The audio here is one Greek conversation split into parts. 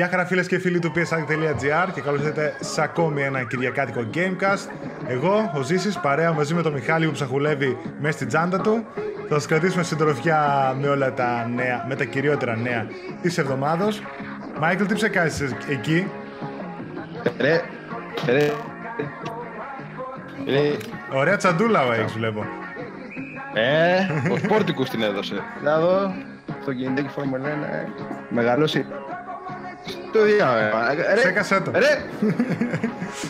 Γεια χαρά φίλες και φίλοι του PSAG.gr και καλώς ήρθατε σε ακόμη ένα κυριακάτικο Gamecast. Εγώ, ο Ζήσης, παρέα μαζί με τον Μιχάλη που ψαχουλεύει μέσα στην τσάντα του. Θα σας κρατήσουμε συντροφιά με όλα τα νέα, με τα κυριότερα νέα της εβδομάδος. Μάικλ, τι ψεκάζεις εκεί; Ρε, ρε, ρε, Ωραία τσαντούλα ο έχεις βλέπω. ε, ο Σπόρτικους την έδωσε. Να δω, στο κινητάκι Φόρμουλα 1, ε, μεγαλώσει. Το διάβαμα. Ρε, Ψέκασέ το. ρε,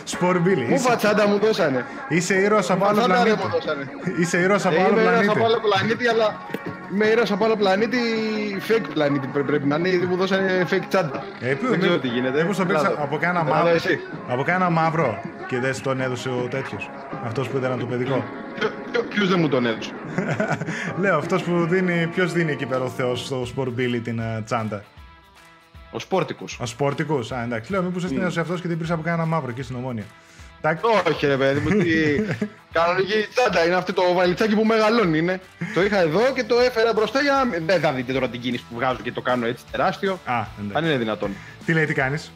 Σπορ Μπίλι. μου Είσαι, πατσάντα μου δώσανε. είσαι ήρωας από άλλο Πατσάντα δεν πλανήτη. μου δώσανε. Είσαι ήρωας από Ε, άλλο Είμαι ήρωας πλανήτη. από άλλο πλανήτη, αλλά είμαι ήρωας από άλλο πλανήτη, fake πλανήτη πρέ- πρέπει να είναι, γιατί μου δώσανε fake τσάντα. Ε, πού- Δεν ξέρω τι γίνεται. Μήπως το πήρες Να δω. από κάνα Να δω μαύρο, εσύ. από κάνα μαύρο και δεν σου τον έδωσε ο τέτοιος. Αυτός που ήταν το παιδικό. Ποιο- ποιο- Ποιος δεν μου τον έδωσε; Λέω, αυτός που δίνει, ποιος δίνει εκεί πέρα ο Θεός στο Σπορμπίλι την ε, τσάντα; Ο Σπόρτικος. Ο Σπορτικός. Α, εντάξει. Λέω, μήπως έστειλε σε αυτός και την πήρες από κάνα μαύρο εκεί στην Ομόνια. Εντάξει. Όχι ρε παιδί μου, τι... κανονική τσάντα είναι αυτό το βαλιτσάκι που μεγαλώνει είναι. Το είχα εδώ και το έφερα μπροστά για να... Δεν θα δείτε τώρα την κίνηση που βγάζω και το κάνω έτσι τεράστιο. Α, Αν εντάξει. είναι δυνατόν. Τι λέει, τι κάνεις;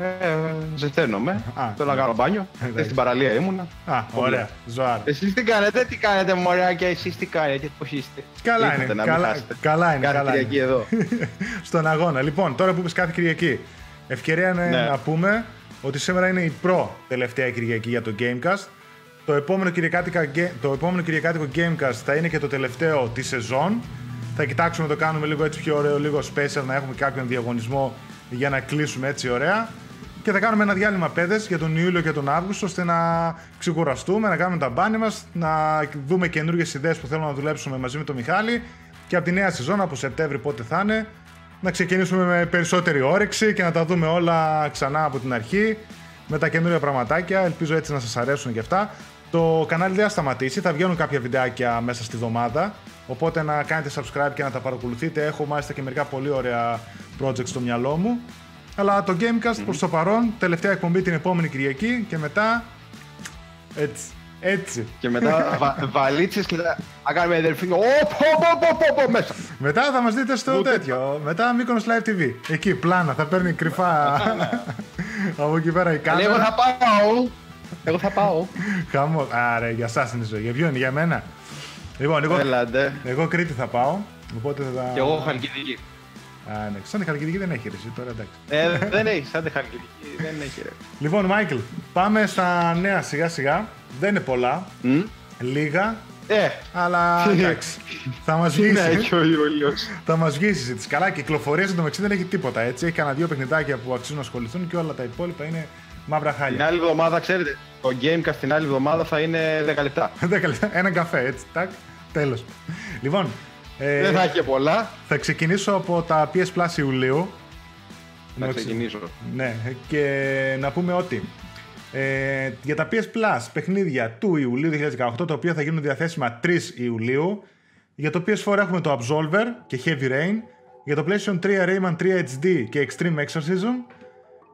Ε, ζεσταίνομαι. Α, Θέλω να κάνω μπάνιο. Εντάξει. Χθες στην παραλία ήμουνα. Α, ωραία. Ζωάρα. Εσείς τι κάνετε, τι κάνετε μωράκια, εσείς τι κάνετε, πώς είστε. Καλά Ήρθατε είναι. να μην Καλά, χάσετε. καλά είναι. Κάθε Καλά Κυριακή είναι. εδώ. Στον αγώνα. Λοιπόν, τώρα που είπες κάθε Κυριακή, ευκαιρία είναι Ναι. να πούμε ότι σήμερα είναι η προ τελευταία Κυριακή για το Gamecast. Το επόμενο, κυριακάτικα, ге- το επόμενο κυριακάτικο Gamecast θα είναι και το τελευταίο της σεζόν. Θα κοιτάξουμε να το κάνουμε λίγο έτσι πιο ωραίο, λίγο special, να έχουμε κάποιον διαγωνισμό για να κλείσουμε έτσι ωραία. Και θα κάνουμε ένα διάλειμμα πέδες για τον Ιούλιο και τον Αύγουστο ώστε να ξεκουραστούμε, να κάνουμε τα μπάνια μας, να δούμε καινούργιες ιδέες που θέλουμε να δουλέψουμε μαζί με τον Μιχάλη και από τη νέα σεζόν, από Σεπτέμβρη πότε θα είναι, να ξεκινήσουμε με περισσότερη όρεξη και να τα δούμε όλα ξανά από την αρχή με τα καινούργια πραγματάκια. Ελπίζω έτσι να σας αρέσουν και αυτά. Το κανάλι δεν θα σταματήσει, θα βγαίνουν κάποια βιντεάκια μέσα στη βδομάδα. Οπότε να κάνετε subscribe και να τα παρακολουθείτε. Έχω μάλιστα και μερικά πολύ ωραία projects στο μυαλό μου. Αλλά το Gamecast προς το παρόν, τελευταία εκπομπή την επόμενη Κυριακή και μετά. Έτσι. Έτσι. Και μετά βα, βαλίτσες και θα θα κάνουμε αδερφή. Οπ, οπ, οπ, οπ, οπ, μέσα. Μετά θα μας δείτε στο Ούτε- τέτοιο. Μετά Mykonos Live TV. Εκεί, πλάνα. Θα παίρνει κρυφά από εκεί πέρα η Αλλά κάμερα. Εγώ θα πάω. Εγώ θα πάω. Χαμό. Άρα, για εσάς είναι η ζωή. Για ποιον, για μένα. Λοιπόν, εγώ, Έλατε. εγώ Κρήτη θα πάω. Οπότε θα. Και εγώ Χαλκιδική. Α, ναι. Σαν τη Χαλκιδική δεν έχει ρεσί τώρα, εντάξει. Ε, δεν έχει, σαν τη Χαλκιδική. Δεν έχει, ρε. Λοιπόν, Μάικλ, πάμε στα νέα σιγά σιγά. Δεν είναι πολλά. Μμ. Λίγα. Ε, Αλλά εντάξει. θα μας τι να βγει. έχει ο Ιούλιος. Θα μας βγει η συζήτηση. Καλά, κυκλοφορία εντωμεταξύ δεν έχει τίποτα έτσι. Έχει κανένα δύο παιχνιδάκια που αξίζουν να ασχοληθούν και όλα τα υπόλοιπα είναι μαύρα Την χάλια. άλλη εβδομάδα, ξέρετε, το Gamecast την άλλη εβδομάδα θα είναι 10 λεπτά. Δέκα λεπτά, Ένα καφέ, έτσι. Τάκ. Τέλος. Λοιπόν, ε, Δεν θα έχει και πολλά. θα ξεκινήσω από τα PS Plus Ιουλίου. Να Εντάξει. ξεκινήσω. Ναι, και να πούμε ότι ε, για τα PS Plus παιχνίδια του Ιουλίου 2018, τα οποία θα γίνουν διαθέσιμα 3 Ιουλίου, για το PS4 έχουμε το Absolver και Heavy Rain, για το PlayStation 3 Rayman 3 HD και Extreme Exorcism,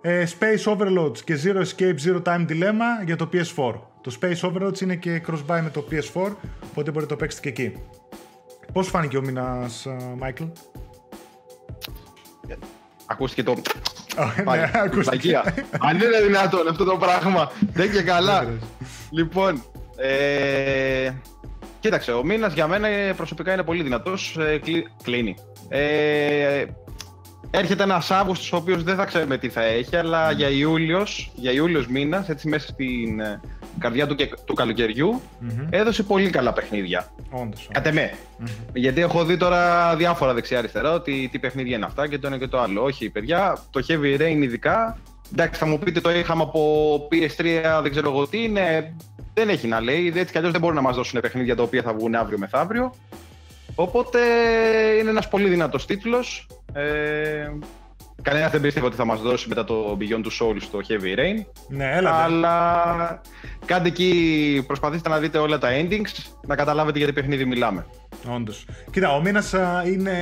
ε, Space Overloads και Zero Escape Zero Time Dilemma για το PS4. Το Space Overloads είναι και cross-buy με το PS4, οπότε μπορείτε να το παίξετε και εκεί. Πώς φάνηκε ο μήνας, Μάικλ; Ακούστηκε το. ναι, ακούστηκε. Πλακία. Αν είναι δυνατόν αυτό το πράγμα. Δεν και καλά. Δεν λοιπόν, ε, κοίταξε, ο μήνας για μένα ε, προσωπικά είναι πολύ δυνατός. κλείνει. Ε, έρχεται ένας Αύγουστος ο οποίος δεν θα ξέρουμε τι θα έχει, αλλά για Ιούλιος, για Ιούλιος μήνας, έτσι μέσα στην ε, καρδιά του, και- του καλοκαιριού, Μμμ. έδωσε πολύ καλά παιχνίδια. Όντως. Κατ' εμέ. Γιατί έχω δει τώρα διάφορα δεξιά-αριστερά ότι τι παιχνίδια είναι αυτά και το ένα και το άλλο. Όχι, παιδιά, το Heavy Rain ειδικά. Εντάξει, θα μου πείτε το είχαμε από PS3, δεν ξέρω εγώ τι είναι. Δεν έχει να λέει. Έτσι κι αλλιώς δεν μπορούν να μας δώσουν παιχνίδια τα οποία θα βγουν αύριο μεθαύριο. Οπότε είναι ένας πολύ δυνατός τίτλος. Ε, Κανένας δεν πίστευε ότι θα μας δώσει μετά το Beyond του Souls το Heavy Rain. Ναι, έλα. δε. Αλλά κάντε εκεί, προσπαθήστε να δείτε όλα τα endings, να καταλάβετε για τι παιχνίδι μιλάμε. Όντως. Κοίτα, ο μήνας είναι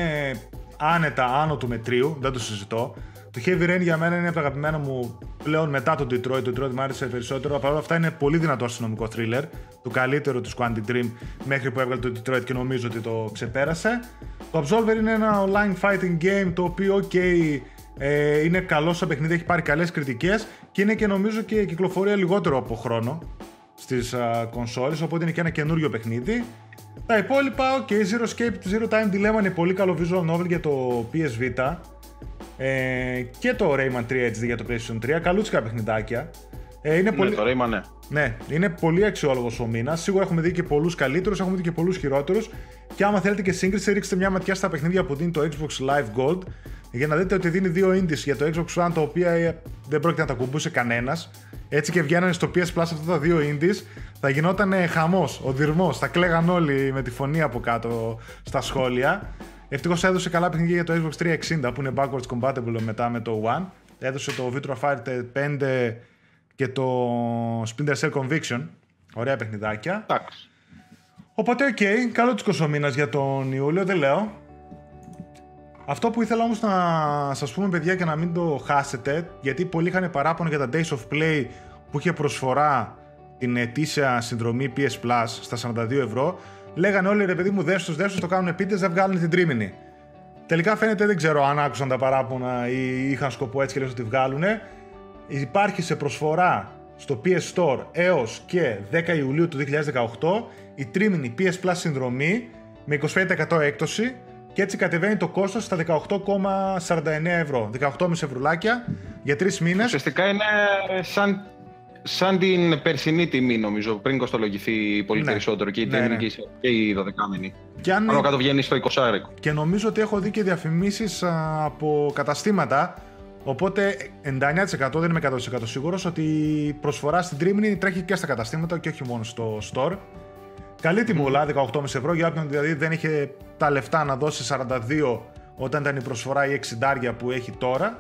άνετα άνω του μετρίου, δεν το συζητώ. Το Heavy Rain για μένα είναι από τα αγαπημένα μου πλέον μετά τον Detroit. Το Detroit μου άρεσε περισσότερο. Παρ' όλα αυτά είναι πολύ δυνατό αστυνομικό thriller. Το καλύτερο του Quantic Dream μέχρι που έβγαλε το Detroit και νομίζω ότι το ξεπέρασε. Το Absolver είναι ένα online fighting game το οποίο, ok, Ε, είναι καλός στο παιχνίδι, έχει πάρει καλές κριτικές και είναι και νομίζω και κυκλοφορία λιγότερο από χρόνο στις κονσόλες. Οπότε είναι και ένα καινούριο παιχνίδι. Τα υπόλοιπα, ok, Zero Escape, Zero Time Dilemma είναι πολύ καλό visual novel για το PS Vita. Ε, και το Rayman 3 HD για το PlayStation 3. Καλούτσικα παιχνιδάκια. Ε, είναι ναι, πολύ... το Rayman, ναι. Ναι, είναι πολύ αξιόλογος ο μήνας. Σίγουρα έχουμε δει και πολλούς καλύτερους, έχουμε δει και πολλούς χειρότερους. Και άμα θέλετε και σύγκριση, ρίξτε μια ματιά στα παιχνίδια που δίνει το Xbox Live Gold για να δείτε ότι δίνει δύο indies για το Xbox One τα οποία ε, δεν πρόκειται να τα ακουμπούσε κανένας. Έτσι και βγαίνανε στο PS Plus αυτά τα δύο indies, θα γινόταν χαμός, οδυρμός. Θα κλαίγαν όλοι με τη φωνή από κάτω στα σχόλια. Ευτυχώς έδωσε καλά παιχνίδια για το Xbox 360 που είναι backwards compatible μετά με το One. Έδωσε το Virtua Fighter 5 και το Splinter Cell Conviction. Ωραία παιχνιδάκια. Εντάξει. Οπότε, ok, okay, καλό τους μήνα για τον Ιούλιο, δεν λέω. Αυτό που ήθελα όμως να σας πούμε παιδιά και να μην το χάσετε, γιατί πολλοί είχαν παράπονο για τα Days of Play που είχε προσφορά την ετήσια συνδρομή PS Plus στα 42 ευρώ, λέγανε όλοι ρε παιδί μου δέστος, δέστος, το κάνουν επίτες, δεν βγάλουν την τρίμηνη. Τελικά φαίνεται, δεν ξέρω αν άκουσαν τα παράπονα ή είχαν σκοπό έτσι και λες ότι βγάλουν. Υπάρχει σε προσφορά στο PS Store έως και 10 Ιουλίου του 2018 η τρίμηνη PS Plus συνδρομή με 25% έκπτωση και έτσι κατεβαίνει το κόστος στα 18,49 ευρώ. 18,5 ευρουλάκια για τρεις μήνες. Ουσιαστικά είναι σαν, σαν την περσινή τιμή νομίζω, πριν κοστολογηθεί πολύ ναι. περισσότερο και η ναι, ναι. και η 12μηνη. Και αν... Πάνω κάτω βγαίνει στο 20 Και νομίζω ότι έχω δει και διαφημίσεις από καταστήματα Οπότε 99% δεν είμαι 100% σίγουρος ότι η προσφορά στην τρίμηνη τρέχει και στα καταστήματα και όχι μόνο στο store. Καλή τιμούλα, 18,5 ευρώ για όποιον δηλαδή δεν είχε τα λεφτά να δώσει 42 όταν ήταν η προσφορά η 60 που έχει τώρα.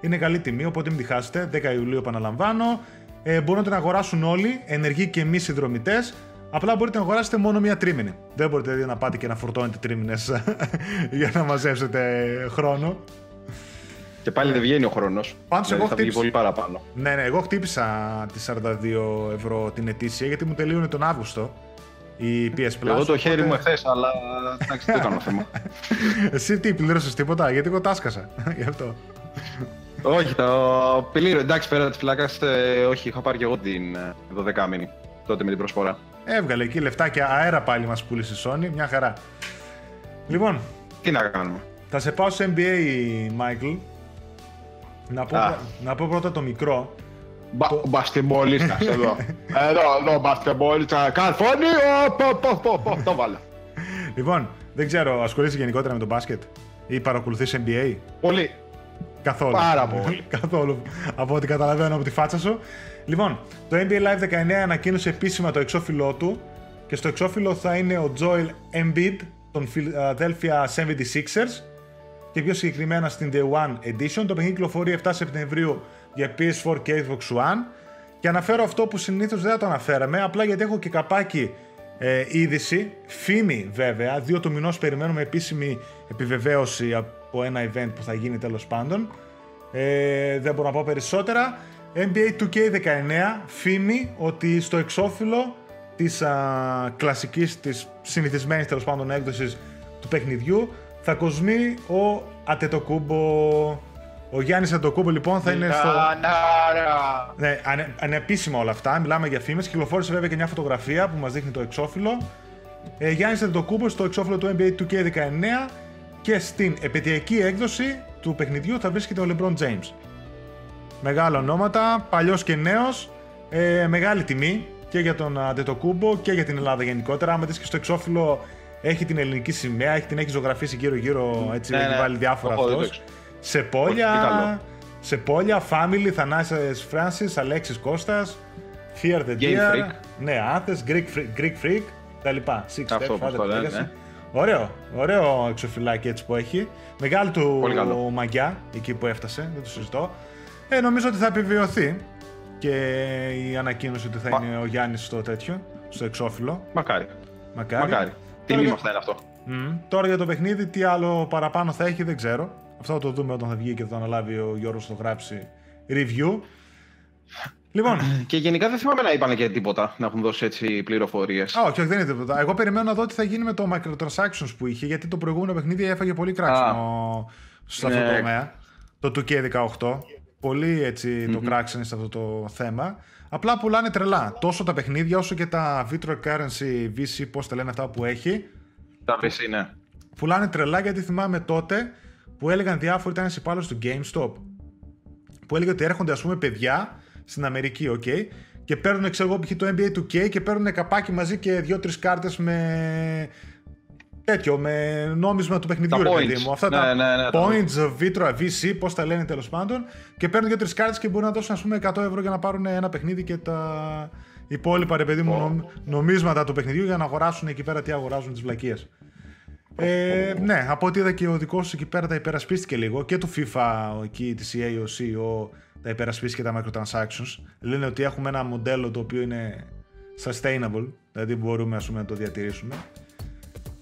Είναι καλή τιμή, οπότε μην τη χάσετε. 10 Ιουλίου επαναλαμβάνω. Ε, μπορούν να την αγοράσουν όλοι, ενεργοί και μη συνδρομητές. Απλά μπορείτε να αγοράσετε μόνο μία τρίμηνη. Δεν μπορείτε δηλαδή να πάτε και να φορτώνετε τρίμηνες για να μαζέψετε χρόνο. Και πάλι δεν βγαίνει ο χρόνος. Πάντως δηλαδή εγώ χτύπησα. πολύ παραπάνω. Ναι, ναι, εγώ χτύπησα τις 42 ευρώ την ετήσια γιατί μου τελείωνε τον Αύγουστο η PS Plus. Εγώ το χέρι μου εχθές, αλλά εντάξει, δεν κάνω θέμα. Εσύ τι, πλήρωσες τίποτα, γιατί εγώ τάσκασα. Γι' αυτό. όχι, το πλήρω. Εντάξει, πέρα τη φυλάκα, ε, όχι, είχα πάρει και εγώ την 12 ε, μήνη τότε με την προσφορά. Έβγαλε εκεί λεφτάκια αέρα πάλι μας πούλησε η Sony, μια χαρά. Λοιπόν. Τι να κάνουμε. Θα σε πάω σε NBA, Michael. Να πω, να πω πρώτα το μικρό. Μπα, το... Μπασκεμπολίστα εδώ. εδώ, εδώ, μπασκεμπολίστα. Καρφώνει, το βάλε. Λοιπόν, δεν ξέρω, ασχολείσαι γενικότερα με το μπάσκετ ή παρακολουθείς NBA. Πολύ. Καθόλου. Πάρα πολύ. Καθόλου. Από ό,τι καταλαβαίνω από τη φάτσα σου. Λοιπόν, το NBA Live 19 ανακοίνωσε επίσημα το εξώφυλλό του και στο εξώφυλλο θα είναι ο Joel Embiid των Philadelphia 76ers και πιο συγκεκριμένα στην The One Edition. Το παιχνίδι κυκλοφορεί 7 Σεπτεμβρίου για PS4 και Xbox One. Και αναφέρω αυτό που συνήθως δεν θα το αναφέραμε, απλά γιατί έχω και καπάκι ε, είδηση, φήμη βέβαια, δύο του μηνός περιμένουμε επίσημη επιβεβαίωση από ένα event που θα γίνει τέλος πάντων. Ε, δεν μπορώ να πω περισσότερα. NBA 2K19, φήμη ότι στο εξώφυλλο της α, κλασικής, της συνηθισμένης τέλος πάντων έκδοσης του παιχνιδιού θα κοσμεί ο Ατετοκούμπο. Ο Γιάννης Ατετοκούμπο λοιπόν θα είναι στο. Ναι, ανε, ανεπίσημα όλα αυτά. Μιλάμε για φήμες. Κυκλοφόρησε βέβαια και μια φωτογραφία που μας δείχνει το εξώφυλλο. Ε, Γιάννης Ατετοκούμπο στο εξώφυλλο του NBA 2K19 και στην επαιτειακή έκδοση του παιχνιδιού θα βρίσκεται ο LeBron James. Μεγάλα ονόματα, παλιός και νέος. Ε, μεγάλη τιμή και για τον Αντετοκούμπο και για την Ελλάδα γενικότερα. Άμα δεις και στο εξώφυλλο έχει την ελληνική σημαία, έχει την έχει ζωγραφίσει γύρω-γύρω, έτσι, ναι, έχει ναι. βάλει διάφορα αυτός. Σε πόλια, σε πόλια, Family, Θανάσης Francis, Αλέξης Κώστας, Fear the Deer, ναι, Athens, Greek Freak, Greek Freak, τα λοιπά. Six Αυτό Steps, Father ναι. Ωραίο, ωραίο εξωφυλάκι έτσι που έχει. Μεγάλη του μαγιά εκεί που έφτασε, δεν το συζητώ. Ε, νομίζω ότι θα επιβιωθεί και η ανακοίνωση ότι θα Μα... είναι ο Γιάννης στο τέτοιο, στο εξώφυλλο. Μακάρι. Μακάρι. Μακάρι. Τιμή μας θα είναι αυτό; Mm. Τώρα για το παιχνίδι, τι άλλο παραπάνω θα έχει, δεν ξέρω. Αυτό θα το δούμε όταν θα βγει και θα το αναλάβει ο Γιώργος το γράψει review. Λοιπόν. Και γενικά δεν θυμάμαι να είπαν και τίποτα, να έχουν δώσει έτσι πληροφορίες. Α, όχι, όχι, δεν είναι τίποτα. Εγώ περιμένω να δω τι θα γίνει με το microtransactions που είχε, γιατί το προηγούμενο παιχνίδι έφαγε πολύ κράξιμο σε αυτό το ναι. τομέα. το 2K18. Πολύ έτσι το κράξανε σε αυτό το θέμα. Απλά πουλάνε τρελά. Τόσο τα παιχνίδια όσο και τα Vitro Currency VC, πώς τα λένε αυτά που έχει. Τα VC, ναι. Πουλάνε τρελά γιατί θυμάμαι τότε που έλεγαν διάφοροι, ήταν ένας υπάλληλος του GameStop. Που έλεγε ότι έρχονται ας πούμε παιδιά στην Αμερική, OK, και παίρνουν, ξέρω εγώ, π.χ. το NBA 2K και παίρνουν καπάκι μαζί και δύο-τρεις κάρτες με τέτοιο, με νόμισμα του παιχνιδιού, ρε παιδί μου. Αυτά ναι, τα ναι, ναι, points, Vitra, VC, πώς τα λένε τέλος πάντων. Και παίρνουν δύο-τρεις κάρτες και μπορούν να δώσουν, ας πούμε, 100 ευρώ για να πάρουν ένα παιχνίδι και τα υπόλοιπα, ρε παιδί μου, νομ, νομίσματα του παιχνιδιού για να αγοράσουν εκεί πέρα τι αγοράζουν τις βλακίες. Ε, ναι, από ό,τι είδα και ο δικός σου εκεί πέρα τα υπερασπίστηκε λίγο και το FIFA εκεί της EA, ο CEO, τα υπερασπίστηκε τα microtransactions. Λένε ότι έχουμε ένα μοντέλο το οποίο είναι sustainable, δηλαδή μπορούμε ας πούμε, να το διατηρήσουμε.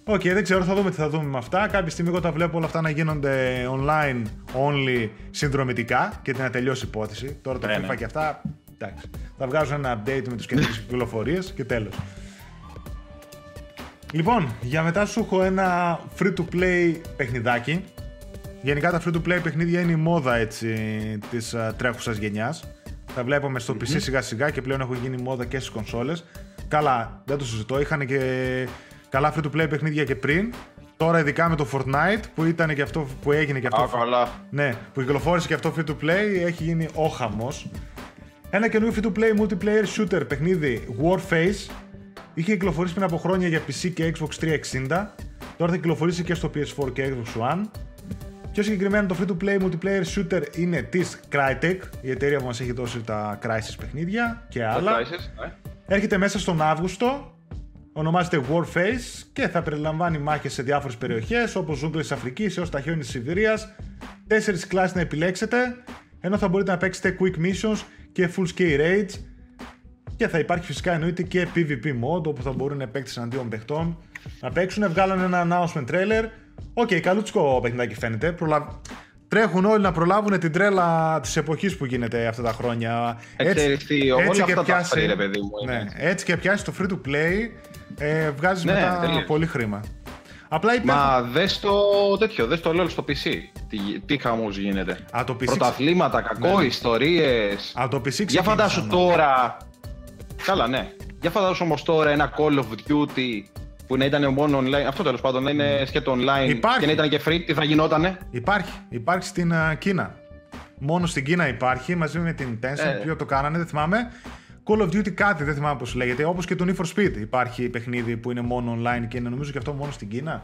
Ok, okay, δεν ξέρω, θα δούμε τι θα δούμε με αυτά. Κάποια στιγμή εγώ τα βλέπω όλα αυτά να γίνονται online only συνδρομητικά και να τελειώσει η υπόθεση. Τώρα το Ναι, FIFA ναι. και αυτά, εντάξει. Θα βγάζουν ένα update με τους καινούριες κυκλοφορίες και τέλος. Λοιπόν, για μετά σου έχω ένα free-to-play παιχνιδάκι. Γενικά τα free-to-play παιχνίδια είναι η μόδα έτσι, της α, τρέχουσας γενιάς. Τα βλέπουμε στο PC σιγά σιγά και πλέον έχουν γίνει μόδα και στις κονσόλες. Καλά, δεν το συζητώ, είχαν και καλά free-to-play παιχνίδια και πριν. Τώρα ειδικά με το Fortnite που ήταν και αυτό που έγινε και αυτό. Α, καλά. Ναι, που κυκλοφόρησε και αυτό free to play, έχει γίνει ο χαμός. Ένα καινούριο free to play multiplayer shooter παιχνίδι Warface είχε κυκλοφορήσει πριν από χρόνια για PC και Xbox 360. Τώρα θα κυκλοφορήσει και στο PS4 και Xbox One. Πιο συγκεκριμένα το free to play multiplayer shooter είναι της Crytek, η εταιρεία που μας έχει δώσει τα Crysis παιχνίδια και άλλα. Crisis, ναι. Έρχεται μέσα στον Αύγουστο, ονομάζεται Warface και θα περιλαμβάνει μάχες σε διάφορες περιοχές όπως ζούγκλες της Αφρικής έως τα χιόνι της Σιβηρίας, τέσσερις κλάσεις να επιλέξετε, ενώ θα μπορείτε να παίξετε quick missions και full scale raids και θα υπάρχει φυσικά εννοείται και PvP mode όπου θα μπορούν να παίξουν εναντίον παιχτών να παίξουν. Βγάλανε ένα announcement trailer. Ok, okay, καλούτσικο παιχνιδάκι φαίνεται. Προλα... Τρέχουν όλοι να προλάβουν την τρέλα της εποχής που γίνεται αυτά τα χρόνια. Ξέρεις τι, όλα αυτά τα free, ρε παιδί μου, είναι ναι, έτσι. έτσι και πιάσει το free to play, ε, βγάζει Ναι, μετά τελείως. πολύ χρήμα. Απλά υπάρχουν. Μα δες το τέτοιο, δες το LOL στο PC. Τι, τι χαμός γίνεται. Α, το PC. Πρωταθλήματα, κακό, Ναι. ιστορίες. Α, το PC Για ξεκίνησαν. φαντάσου τώρα. Καλά, ναι. Για φαντάσου όμως τώρα ένα Call of Duty που να ήταν μόνο online. Αυτό τέλος πάντων να είναι σκέτο online Υπάρχει. και να ήταν και free, τι θα γινότανε; Υπάρχει. Υπάρχει στην α, Κίνα. Μόνο στην Κίνα υπάρχει μαζί με την Tencent. Ε. Ποιο το κάνανε, δεν θυμάμαι. Call of Duty κάτι, δεν θυμάμαι πώς λέγεται. Όπως και το Need for Speed. Υπάρχει παιχνίδι που είναι μόνο online και είναι νομίζω και αυτό μόνο στην Κίνα.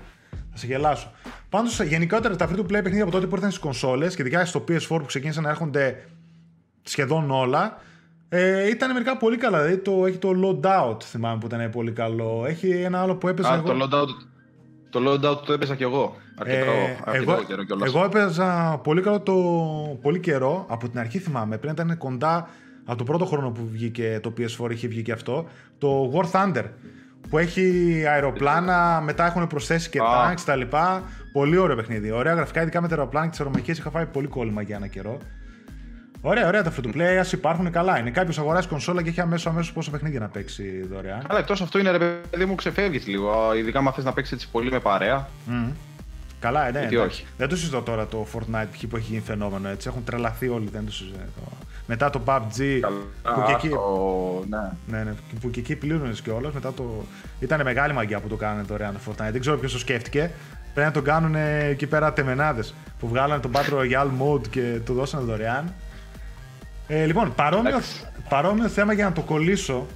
Θα σε γελάσω. Πάντως, γενικότερα τα free to play παιχνίδια από τότε που ήρθαν στις κονσόλες και ειδικά στο PS4 που ξεκίνησαν να έρχονται σχεδόν όλα. Ε, ήταν μερικά πολύ καλά. Δηλαδή το, έχει το Loadout, θυμάμαι που ήταν πολύ καλό. Έχει ένα άλλο που έπαιζα. Α, εγώ. το loadout, το loadout το έπαιζα κι εγώ. Αρκετό, Ε, αρκετό εγώ, καιρό κιόλας. εγώ έπαιζα πολύ καλό το πολύ καιρό. Από την αρχή θυμάμαι. Πριν ήταν κοντά από το πρώτο χρόνο που βγήκε το PS4, είχε βγει και αυτό. Το War Thunder. Που έχει αεροπλάνα, μετά έχουν προσθέσει και Α. tanks τα λοιπά. Πολύ ωραίο παιχνίδι. Ωραία γραφικά, ειδικά με τα αεροπλάνα και τις αερομαχίες. Είχα φάει πολύ κόλλημα για ένα καιρό. Ωραία, ωραία τα free to play, ας υπάρχουν καλά. Είναι κάποιος αγοράσει κονσόλα και έχει αμέσως αμέσως πόσα παιχνίδια να παίξει δωρεάν. Αλλά εκτός αυτό είναι ρε παιδί μου, ξεφεύγεις λίγο. Ειδικά αν θε να παίξεις έτσι πολύ με παρέα. Μμμ. Καλά, ε, ναι. Γιατί εντάξει. όχι. Δεν το συζητώ τώρα το Fortnite π.χ. που έχει γίνει φαινόμενο έτσι. Έχουν τρελαθεί όλοι, δεν το συζητώ. Μετά το PUBG που και εκεί, το... ναι. ναι, ναι, που και εκεί πλήρωνε κιόλας. Μετά το. Ήταν μεγάλη μαγιά που το κάνανε δωρεάν το Fortnite. Δεν ξέρω ποιος το σκέφτηκε. Πρέπει να το κάνουν εκεί πέρα τεμενάδες που βγάλανε τον Battle Royale mode και το δώσανε δωρεάν. Ε, λοιπόν, παρόμοιο, Εντάξει. παρόμοιο θέμα για να το κολλήσω.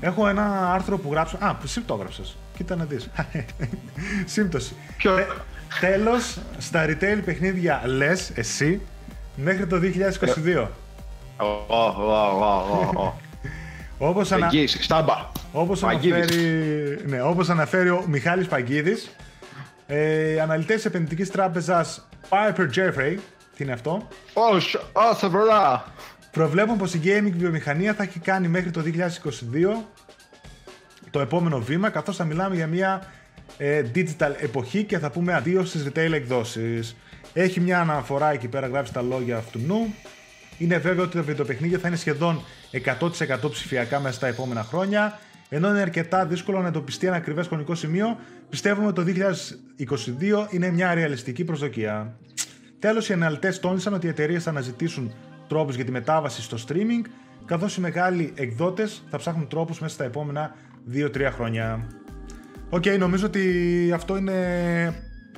Έχω ένα άρθρο που γράψω. Α, που εσύ το έγραψες. Κοίτα να δεις. Σύμπτωση. Ποιο- Τε, τέλος, στα retail παιχνίδια λες εσύ μέχρι το 2022. Ω, ω, ω, ω, ω, ω. Όπως, ανα, Εκεί, στάμπα. όπως, Παγκίδης. αναφέρει, ναι, όπως αναφέρει ο Μιχάλης Παγκίδης, ε, αναλυτές της επενδυτικής τράπεζας Piper Jeffrey, τι είναι αυτό, Ω, σ- ω, σοβαρά. προβλέπουν πως η gaming βιομηχανία θα έχει κάνει μέχρι το 2022 το επόμενο βήμα, καθώς θα μιλάμε για μια ε, digital εποχή και θα πούμε αντίο στις retail εκδόσεις. Έχει μια αναφορά εκεί πέρα, γράφει τα λόγια αυτού νου. Είναι βέβαιο ότι τα βιντεοπαιχνίδια θα είναι σχεδόν 100% ψηφιακά μέσα στα επόμενα χρόνια. Ενώ είναι αρκετά δύσκολο να εντοπιστεί ένα ακριβές χρονικό σημείο, πιστεύουμε ότι το 2022 είναι μια ρεαλιστική προσδοκία. Τέλος, οι αναλυτές τόνισαν ότι οι εταιρείες θα αναζητήσουν τρόπους για τη μετάβαση στο streaming, καθώς οι μεγάλοι εκδότες θα ψάχνουν τρόπους μέσα στα επόμενα 2-3 χρόνια. OK, okay, νομίζω ότι αυτό είναι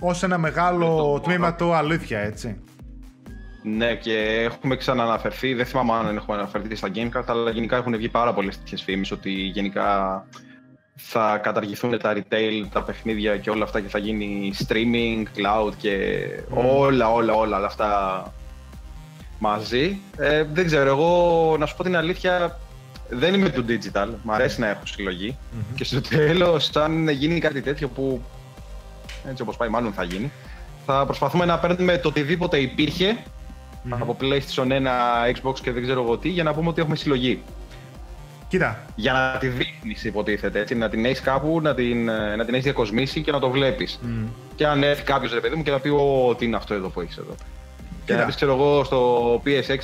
ως ένα μεγάλο τμήμα του αλήθεια, έτσι. Ναι, και έχουμε ξανααναφερθεί, δεν θυμάμαι αν έχουμε αναφερθεί στα Gamecraft, αλλά γενικά έχουν βγει πάρα πολλές τέτοιες φήμες ότι γενικά θα καταργηθούν τα retail, τα παιχνίδια και όλα αυτά και θα γίνει streaming, cloud και όλα, όλα, όλα, όλα αυτά μαζί. Ε, δεν ξέρω, εγώ να σου πω την αλήθεια, δεν είμαι του digital, μ' αρέσει να έχω και στο τέλος αν γίνει κάτι τέτοιο που έτσι όπως πάει μάλλον θα γίνει, θα προσπαθούμε να παίρνουμε το οτιδήποτε από PlayStation 1, Xbox και δεν ξέρω εγώ τι για να πούμε ότι έχουμε συλλογή. Κοίτα. Για να τη δείχνεις, υποτίθεται. Έτσι, να την έχεις κάπου, να την, να την έχεις διακοσμήσει και να το βλέπεις. Mm. Και αν έρθει κάποιος ρε παιδί μου και να πει: τι είναι αυτό εδώ που έχεις εδώ. Και να πεις, ξέρω εγώ, στο PS6,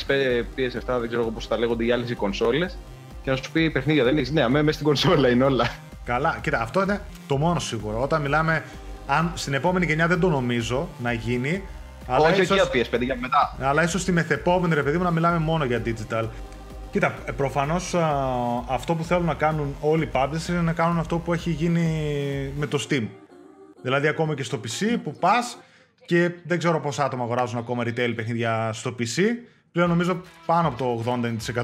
PS7, δεν ξέρω πώς θα λέγονται οι άλλες κονσόλες. Και να σου πει: Παιχνίδια δεν έχεις. Ναι, μέσα στην κονσόλα είναι όλα. Καλά, κοίτα, αυτό είναι το μόνο σίγουρο. Όταν μιλάμε, αν στην επόμενη γενιά δεν το νομίζω να γίνει. Αλλά Όχι, ίσως, όχι για PS5, για μετά. Αλλά ίσως στη μεθεπόμενη, ρε παιδί μου, να μιλάμε μόνο για digital. Κοίτα, ε, προφανώς αυτό που θέλουν να κάνουν όλοι οι publishers είναι να κάνουν αυτό που έχει γίνει με το Steam. Δηλαδή, ακόμα και στο PC που πας και δεν ξέρω πόσα άτομα αγοράζουν ακόμα retail παιχνίδια στο PC. Πλέον νομίζω πάνω από το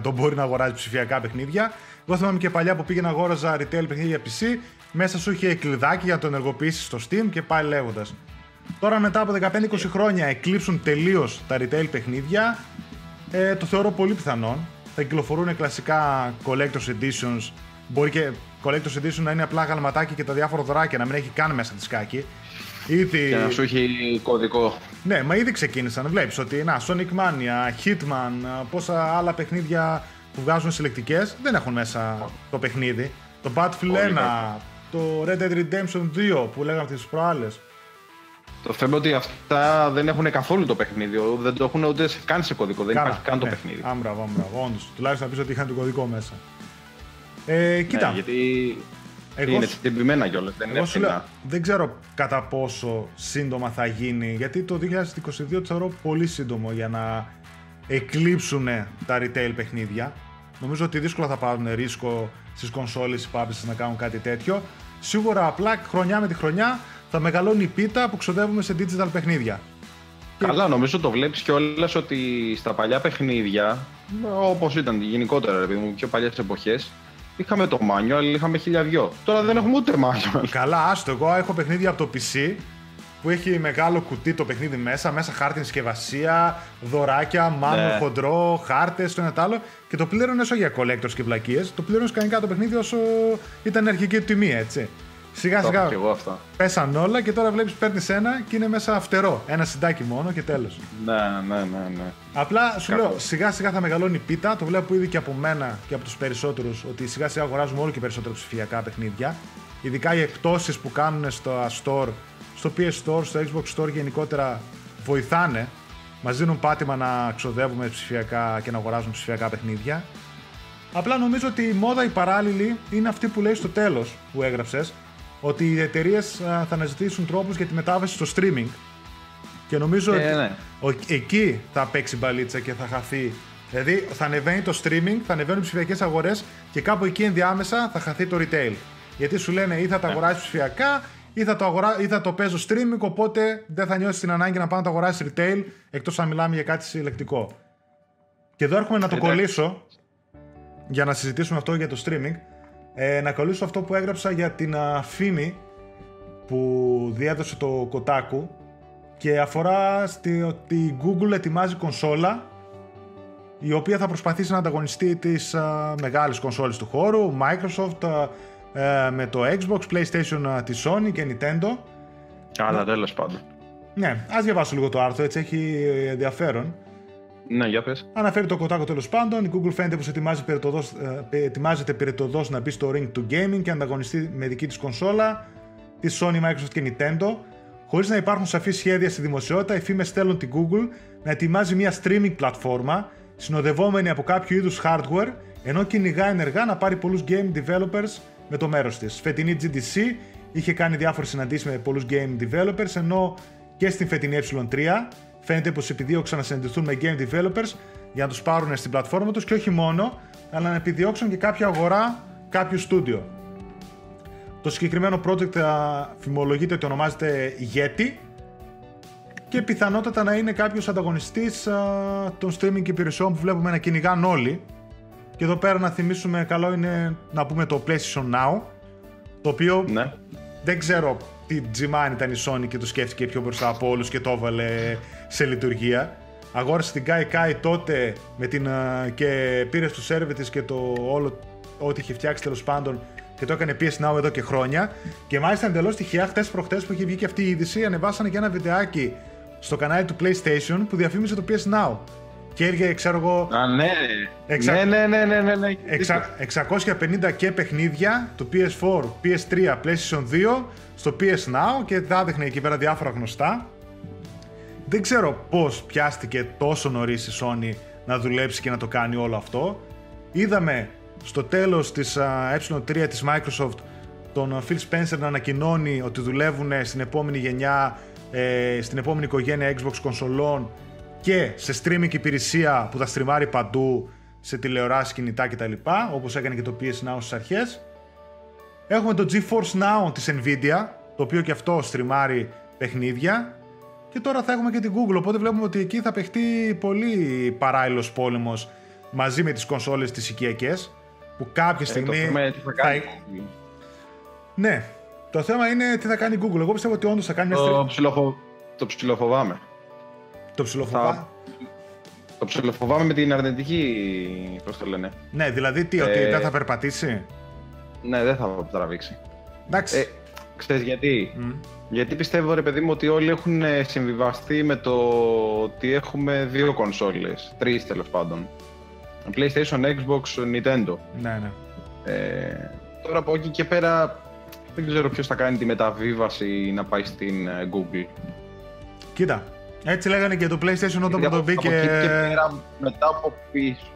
80% μπορεί να αγοράζει ψηφιακά παιχνίδια. Εγώ θυμάμαι και παλιά που πήγαινα αγόραζα retail παιχνίδια PC, μέσα σου είχε κλειδάκι για να το ενεργοποιήσεις στο Steam και πάει λέγοντας. Τώρα μετά από 15-20 χρόνια εκλείψουν τελείως τα retail παιχνίδια, ε, το θεωρώ πολύ πιθανόν θα κυκλοφορούν κλασικά collector's editions. Μπορεί και collector's edition να είναι απλά γαλματάκι και τα διάφορα δωράκια, να μην έχει καν μέσα τη σκάκι. Ήδη... Και να σου έχει κωδικό. Ναι, μα ήδη ξεκίνησαν. Βλέπεις ότι να, Sonic Mania, Hitman, πόσα άλλα παιχνίδια που βγάζουν συλλεκτικές δεν έχουν μέσα το παιχνίδι. Το Battlefield 1, το Red Dead Redemption 2 που λέγαμε τις προάλλες. Το θέμα ότι αυτά δεν έχουν καθόλου το παιχνίδι. Δεν το έχουν ούτε καν σε κωδικό. Δεν υπάρχει καν το ναι. παιχνίδι. Άμπραβο, άμπραβο. Όντως. Τουλάχιστον να πεις ότι είχαν το κωδικό μέσα. Ε, κοίτα. Ναι, γιατί εγώ, είναι τυπημένα κιόλας. Δεν, είναι δεν ξέρω κατά πόσο σύντομα θα γίνει. Γιατί το 2022 το θεωρώ πολύ σύντομο για να εκλείψουν τα retail παιχνίδια. Νομίζω ότι δύσκολα θα πάρουν ρίσκο στις κονσόλε οι να κάνουν κάτι τέτοιο. Σίγουρα απλά χρονιά με τη χρονιά θα μεγαλώνει η πίτα που ξοδεύουμε σε digital παιχνίδια. Καλά, νομίζω το βλέπεις κιόλας ότι στα παλιά παιχνίδια, όπως ήταν γενικότερα, επειδή μου, πιο παλιές εποχές, είχαμε το manual, είχαμε χιλιαδιό. Τώρα δεν έχουμε ούτε manual. Καλά, άστο. Εγώ έχω παιχνίδια από το PC που έχει μεγάλο κουτί το παιχνίδι μέσα, μέσα χάρτινη συσκευασία, δωράκια, μάνο ναι. χοντρό, χάρτες, το ένα το άλλο. Και το πλήρωνε όσο για collectors και βλακίες, το πλήρωνες κανονικά το παιχνίδι όσο ήταν αρχική τιμή, έτσι. Σιγά το σιγά πέσαν όλα και τώρα βλέπεις παίρνεις ένα και είναι μέσα φτερό. Ένα συντάκι μόνο και τέλος. Ναι, ναι, ναι, ναι. Απλά σου λέω σιγά σιγά θα μεγαλώνει η πίτα. Το βλέπω ήδη και από μένα και από τους περισσότερους ότι σιγά σιγά αγοράζουμε όλο και περισσότερα ψηφιακά παιχνίδια. Ειδικά οι εκπτώσεις που κάνουν στο Store, στο PS Store, στο Xbox Store γενικότερα βοηθάνε. Μας δίνουν πάτημα να ξοδεύουμε ψηφιακά και να αγοράζουμε ψηφιακά παιχνίδια. Απλά νομίζω ότι η μόδα η παράλληλη είναι αυτή που λέει στο τέλος που έγραψες ότι οι εταιρείες θα αναζητήσουν τρόπους για τη μετάβαση στο streaming. Και νομίζω ε, ότι ναι. εκεί θα παίξει μπαλίτσα και θα χαθεί. Δηλαδή θα ανεβαίνει το streaming, θα ανεβαίνουν οι ψηφιακές αγορές και κάπου εκεί ενδιάμεσα θα χαθεί το retail. Γιατί σου λένε ή θα τα ναι. αγοράσει ψηφιακά ή θα, το αγορά, ή θα το παίζω streaming, οπότε δεν θα νιώσεις την ανάγκη να πάει να το αγοράσει retail εκτός αν μιλάμε για κάτι συλλεκτικό. Και εδώ έρχομαι να το κολλήσω για να συζητήσουμε αυτό για το streaming ε, να καλούσω αυτό που έγραψα για την φήμη που διέδωσε το Kotaku και αφορά στη, ότι η Google ετοιμάζει κονσόλα η οποία θα προσπαθήσει να ανταγωνιστεί τις α, μεγάλες κονσόλες του χώρου, Microsoft ε, με το Xbox, PlayStation της Sony και Nintendo. Καλά, τέλος πάντων. Ναι, ας διαβάσω λίγο το άρθρο, έτσι έχει ενδιαφέρον. Ναι, για πες. Αναφέρει το κοτάκο τέλος πάντων. Η Google φαίνεται πως ε, ετοιμάζεται περιτοδός να μπει στο ring του gaming και ανταγωνιστεί με δική της κονσόλα, της Sony, Microsoft και Nintendo. Χωρίς να υπάρχουν σαφή σχέδια στη δημοσιότητα, οι φήμες στέλνουν την Google να ετοιμάζει μια streaming πλατφόρμα συνοδευόμενη από κάποιο είδους hardware, ενώ κυνηγά ενεργά να πάρει πολλούς game developers με το μέρος της. Φετινή GDC είχε κάνει διάφορες συναντήσεις με πολλούς game developers, ενώ και στην φετινή ε3 φαίνεται πως επιδίωξαν να συναντηθούν με game developers για να τους πάρουν στην πλατφόρμα τους και όχι μόνο, αλλά να επιδιώξουν και κάποια αγορά κάποιου στούντιο. Το συγκεκριμένο project φημολογείται ότι ονομάζεται Yeti και πιθανότατα να είναι κάποιος ανταγωνιστής των streaming υπηρεσιών που βλέπουμε να κυνηγάν όλοι. Και εδώ πέρα να θυμίσουμε, καλό είναι να πούμε το PlayStation Now, το οποίο Ναι. δεν ξέρω τι τζιμάν ήταν η Sony και το σκέφτηκε πιο μπροστά από όλους και το έβαλε σε λειτουργία. Αγόρασε την Kai Kai τότε με την, α, και πήρε στο σερβι της και το όλο ό,τι είχε φτιάξει τέλος πάντων και το έκανε PS Now εδώ και χρόνια. Και μάλιστα εντελώς τυχαία, χτε προχτές που είχε βγει και αυτή η είδηση, ανεβάσανε και ένα βιντεάκι στο κανάλι του PlayStation που διαφήμιζε το PS Now. Και έλεγε, ξέρω εγώ, Α, ναι. Εξα- Ναι, ναι, ναι, ναι, ναι, ναι. Εξα- 650 και παιχνίδια του PS4, PS3, PlayStation 2 στο PS Now και θα έδειχνε εκεί πέρα διάφορα γνωστά. Δεν ξέρω πώς πιάστηκε τόσο νωρίς η Sony να δουλέψει και να το κάνει όλο αυτό. Είδαμε στο τέλος της α, ε3 της Microsoft τον Phil Spencer να ανακοινώνει ότι δουλεύουν στην επόμενη γενιά, ε, στην επόμενη οικογένεια Xbox κονσολών και σε streaming υπηρεσία που θα στριμάρει παντού σε τηλεοράσεις, κινητά κτλ. Όπως έκανε και το PS Now στις αρχές. Έχουμε το GeForce Now της Nvidia, το οποίο και αυτό στριμάρει παιχνίδια. Και τώρα θα έχουμε και την Google, οπότε βλέπουμε ότι εκεί θα παιχτεί πολύ παράλληλος πόλεμος μαζί με τις κονσόλες τις οικιακές, που κάποια Ε, στιγμή... το θέμα είναι τι θα κάνει. Ναι, το θέμα είναι τι θα κάνει η Google. Εγώ πιστεύω ότι όντως θα κάνει μια Το, στρι... ψιλοφο... το ψιλοφοβάμαι. Το ψιλοφοβά. Θα- Το ψιλοφοβάμαι με την αρνητική, πώς το λένε. Ναι, δηλαδή τι, ότι Ε, δεν θα περπατήσει; Ναι, δεν θα τραβήξει. Εντάξει. Ε, ξέρεις γιατί; Μμ. Γιατί πιστεύω ρε παιδί μου ότι όλοι έχουν ε, συμβιβαστεί με το ότι έχουμε δύο κονσόλες, τρεις τέλος πάντων. PlayStation, Xbox, Nintendo. Ναι, ναι. Ε, τώρα από εκεί και πέρα δεν ξέρω ποιος θα κάνει τη μεταβίβαση να πάει στην ε, Google. Κοίτα, έτσι λέγανε και το PlayStation όταν Γιατί το από- μπήκε... Από εκεί και πέρα μετά από πίσω.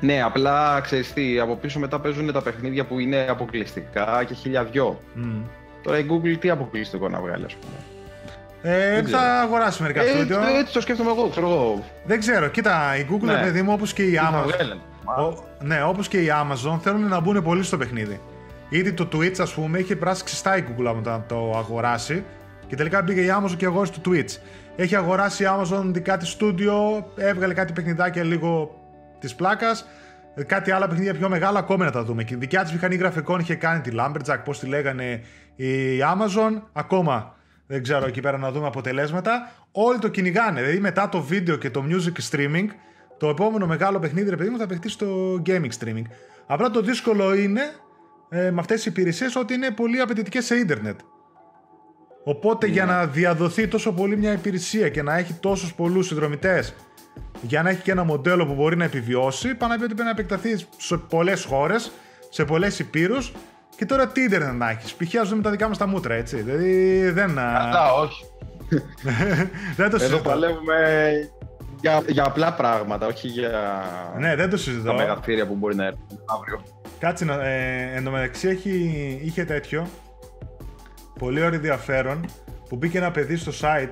Ναι, απλά ξέρεις τι, από πίσω μετά παίζουν τα παιχνίδια που είναι αποκλειστικά και χιλιαδιό. Μμ. Τώρα η Google τι αποκλειστικό να βγάλει, ας πούμε. Ε, Δεν θα ξέρω. αγοράσει μερικά Ε, στούντιο. έτσι, έτσι το σκέφτομαι εγώ, ξέρω εγώ. Δεν ξέρω, κοίτα, η Google, Ναι. παιδί μου, όπως και η Τι θα Amazon, βγάλουν. Ο- ναι, όπως και η Amazon θέλουν να μπουν πολύ στο παιχνίδι. Ήδη το Twitch, ας πούμε, είχε περάσει ξεστά η Google όταν το αγοράσει και τελικά μπήκε η Amazon και αγόρασε το Twitch. Έχει αγοράσει η Amazon δικά της στούντιο, έβγαλε κάτι παιχνιδάκια λίγο της πλάκας, ε, κάτι άλλα παιχνίδια πιο μεγάλα ακόμα να τα δούμε. Και η δικιά της μηχανή γραφικών είχε κάνει τη Lumberjack, πώς τη λέγανε η Amazon, ακόμα δεν ξέρω εκεί πέρα να δούμε αποτελέσματα. Όλοι το κυνηγάνε, δηλαδή μετά το βίντεο και το music streaming, το επόμενο μεγάλο παιχνίδι, ρε παιδί μου, θα παιχτεί στο gaming streaming. Απλά το δύσκολο είναι ε, με αυτές τις υπηρεσίες ότι είναι πολύ απαιτητικές σε ίντερνετ. Οπότε για να διαδοθεί τόσο πολύ μια υπηρεσία και να έχει τόσους πολλούς συνδρομητές για να έχει και ένα μοντέλο που μπορεί να επιβιώσει, πάνω να πει ότι πρέπει να επεκταθεί σε πολλές χώρες, σε πολλές υπήρους και τώρα τι ίντερνετ να έχεις. Π.χ. ας δούμε τα δικά μας τα μούτρα, έτσι. Δηλαδή δεν, α, Καλά, όχι. δεν το Εδώ συζητώ. παλεύουμε για, για απλά πράγματα, όχι για Ναι, δεν το τα συζητώ. μεγαθύρια που μπορεί να έρθουν αύριο. Κάτσε να. Ε, εν τω μεταξύ έχει, είχε τέτοιο. Πολύ ωραίο ενδιαφέρον που μπήκε ένα παιδί στο site.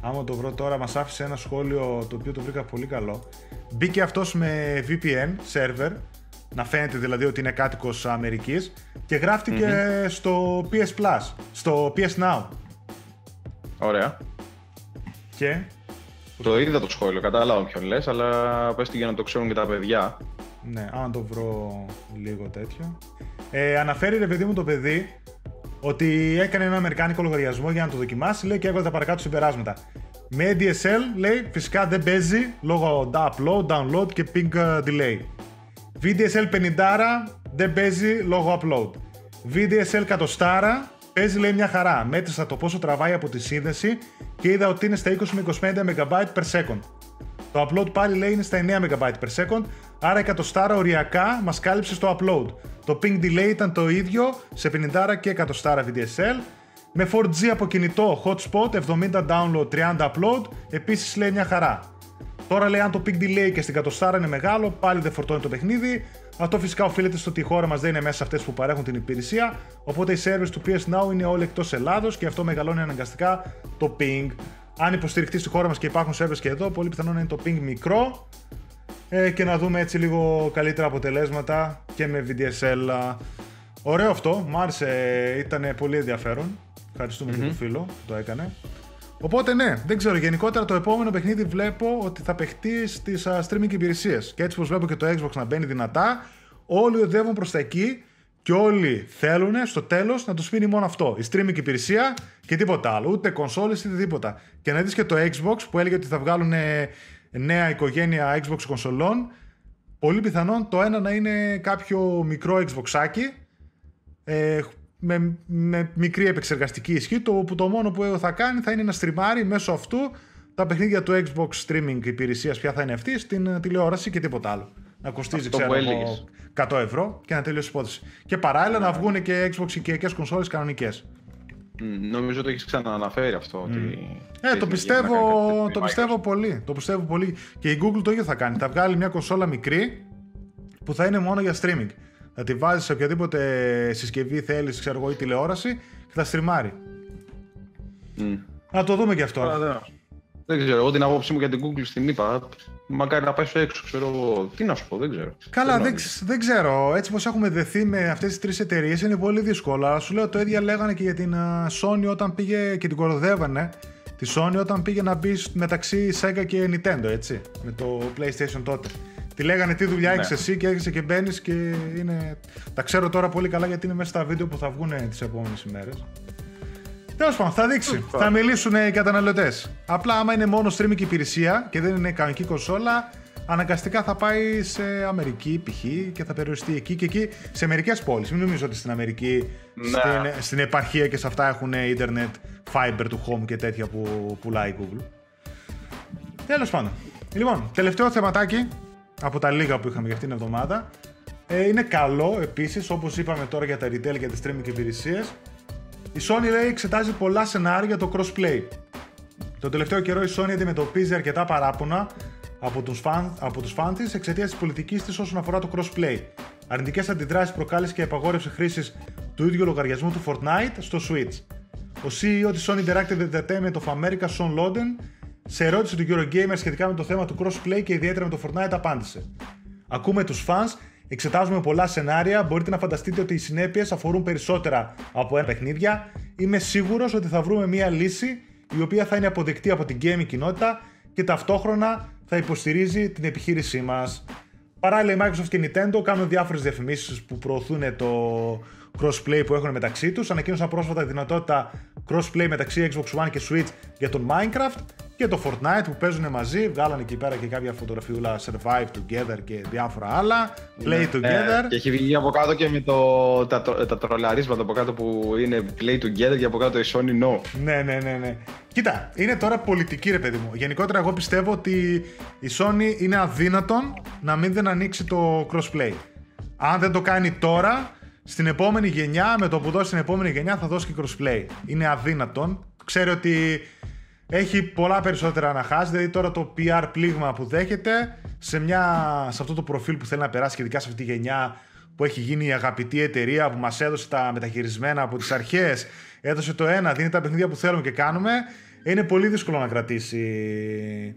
Άμα το βρω τώρα, μας άφησε ένα σχόλιο το οποίο το βρήκα πολύ καλό. Μπήκε αυτός με VPN server, να φαίνεται δηλαδή ότι είναι κάτοικος Αμερικής και γραφτηκε στο PS Plus, στο PS Now. Ωραία. Και; Το είδα το σχόλιο, κατάλαβα ποιον λες, αλλά πες τι για να το ξέρουν και τα παιδιά. Ναι, άμα το βρω λίγο τέτοιο. Ε, αναφέρει ρε παιδί μου το παιδί ότι έκανε ένα αμερικάνικο λογαριασμό για να το δοκιμάσει, λέει και έβαλε τα παρακάτω συμπεράσματα. Με DSL, λέει, φυσικά δεν παίζει λόγω upload, download και ping ε, delay. VDSL 50 δεν παίζει λόγω upload. VDSL 100 παίζει λέει μια χαρά. Μέτρησα το πόσο τραβάει από τη σύνδεση και είδα ότι είναι στα 20 με 25 MB per second. Το upload πάλι λέει είναι στα 9 MB per second, άρα 100 οριακά μας κάλυψε στο upload. Το ping delay ήταν το ίδιο σε 50 και 100 VDSL. Με 4G από κινητό hotspot, 70 download, 30 upload, επίσης λέει μια χαρά. Τώρα λέει αν το ping delay και στην κατοστάρα είναι μεγάλο, πάλι δεν φορτώνει το παιχνίδι. Αυτό φυσικά οφείλεται στο ότι η χώρα μας δεν είναι μέσα σε αυτές που παρέχουν την υπηρεσία. Οπότε οι servers του PS Now είναι όλοι εκτός Ελλάδος και αυτό μεγαλώνει αναγκαστικά το ping. αν υποστηριχτεί στη χώρα μας και υπάρχουν servers και εδώ, πολύ πιθανό να είναι το ping μικρό ε, και να δούμε έτσι λίγο καλύτερα αποτελέσματα και με VDSL. Ωραίο αυτό, μου άρεσε, ήταν πολύ ενδιαφέρον. Ευχαριστούμε mm-hmm. και τον φίλο που το έκανε. Οπότε ναι, δεν ξέρω. Γενικότερα το επόμενο παιχνίδι βλέπω ότι θα παιχτεί στις uh, streaming υπηρεσίες. Και έτσι όπω βλέπω και το Xbox να μπαίνει δυνατά, όλοι οδεύουν προς τα εκεί και όλοι θέλουν στο τέλος να του μείνει μόνο αυτό. Η streaming υπηρεσία και τίποτα άλλο. Ούτε κονσόλε ούτε τίποτα. Και να δεις και το Xbox που έλεγε ότι θα βγάλουν νέα οικογένεια Xbox κονσολών. Πολύ πιθανόν το ένα να είναι κάποιο μικρό Xboxάκι ε, με, με μικρή επεξεργαστική ισχύ, το, που το μόνο που θα κάνει θα είναι να στριμάρει μέσω αυτού τα παιχνίδια του Xbox Streaming υπηρεσίας, ποια θα είναι αυτή, στην ε, τηλεόραση και τίποτα άλλο. Να κοστίζει, ξέρω 100 ευρώ και να τελειώσει η υπόθεση. Και παράλληλα να βγουν και Xbox οικιακέ κονσόλες κανονικές. νομίζω ότι έχεις ξανααναφέρει αυτό. Ότι ε, το πιστεύω, το πιστεύω πολύ. Το πιστεύω πολύ. Και η Google το ίδιο θα κάνει. Θα βγάλει μια κονσόλα μικρή που θα είναι μόνο για streaming. Θα τη βάζεις σε οποιαδήποτε συσκευή θέλεις, ξέρω εγώ, ή τηλεόραση και θα στριμάρει. Mm. Να το δούμε και αυτό. δεν ξέρω, εγώ την άποψή μου για την Google στην είπα. Μακάρι να πάει στο έξω, ξέρω εγώ. Τι να σου πω, δεν ξέρω. Καλά, δεν, δεν ξέρω. Έτσι πως έχουμε δεθεί με αυτές τις τρεις εταιρείες είναι πολύ δύσκολο. Αλλά σου λέω το ίδιο λέγανε και για την Sony όταν πήγε και την κοροδεύανε. Τη Sony όταν πήγε να μπει μεταξύ Sega και Nintendo, έτσι. Με το PlayStation τότε. Τη λέγανε τι δουλειά έχεις ναι. εσύ και έρχεσαι και μπαίνεις και είναι. Τα ξέρω τώρα πολύ καλά γιατί είναι μέσα στα βίντεο που θα βγουν τις επόμενες ημέρες. Τέλος πάντων, θα δείξει. Θα μιλήσουν οι καταναλωτές. Απλά άμα είναι μόνο streaming υπηρεσία και δεν είναι κανονική κονσόλα, αναγκαστικά θα πάει σε Αμερική π.χ. και θα περιοριστεί εκεί και εκεί σε μερικές πόλεις. Μην νομίζω ότι στην Αμερική, ναι. στην, στην επαρχία και σε αυτά έχουν ίντερνετ, fiber to home και τέτοια που πουλάει η Google. Τέλος πάντων. Λοιπόν, τελευταίο θεματάκι από τα λίγα που είχαμε για αυτήν την εβδομάδα. Ε, είναι καλό επίσης, όπως είπαμε τώρα για τα retail και τις streaming υπηρεσίες. Η Sony λέει εξετάζει πολλά σενάρια για το crossplay. Το τελευταίο καιρό η Sony αντιμετωπίζει αρκετά παράπονα από τους φαν, από τους φαν της εξαιτίας της πολιτικής της όσον αφορά το crossplay. Αρνητικές αντιδράσεις προκάλεσε και απαγόρευση χρήσης του ίδιου λογαριασμού του Fortnite στο Switch. Ο CEO της Sony Interactive Entertainment of America, Sean Loden, σε ερώτηση του Eurogamer σχετικά με το θέμα του crossplay και ιδιαίτερα με το Fortnite απάντησε. Ακούμε τους fans, εξετάζουμε πολλά σενάρια, μπορείτε να φανταστείτε ότι οι συνέπειες αφορούν περισσότερα από ένα παιχνίδια. Είμαι σίγουρος ότι θα βρούμε μια λύση η οποία θα είναι αποδεκτή από την gaming κοινότητα και ταυτόχρονα θα υποστηρίζει την επιχείρησή μας. Παράλληλα η Microsoft και η Nintendo κάνουν διάφορες διαφημίσεις που προωθούν το crossplay που έχουν μεταξύ τους. Ανακοίνωσαν πρόσφατα τη δυνατότητα crossplay μεταξύ Xbox One και Switch για τον Minecraft και το Fortnite που παίζουν μαζί. Βγάλανε εκεί πέρα και κάποια φωτογραφιούλα Survive Together και διάφορα άλλα. Play ναι, Together. Ναι. Και έχει βγει από κάτω και με το, τα, τα τρολαρίσματα από κάτω που είναι Play Together και από κάτω η Sony No. Ναι, ναι, ναι, ναι. Κοίτα, είναι τώρα πολιτική ρε παιδί μου. Γενικότερα εγώ πιστεύω ότι η Sony είναι αδύνατον να μην δεν ανοίξει το crossplay. Αν δεν το κάνει τώρα, στην επόμενη γενιά, με το που δώσει στην επόμενη γενιά θα δώσει και crossplay. Είναι αδύνατον. Ξέρει ότι έχει πολλά περισσότερα να χάσει. Δηλαδή τώρα το PR πλήγμα που δέχεται σε, μια, σε αυτό το προφίλ που θέλει να περάσει, ειδικά σε αυτή τη γενιά που έχει γίνει η αγαπητή εταιρεία που μας έδωσε τα μεταχειρισμένα από τις αρχές, έδωσε το ένα, δίνει τα παιχνίδια που θέλουμε και κάνουμε. Είναι πολύ δύσκολο να κρατήσει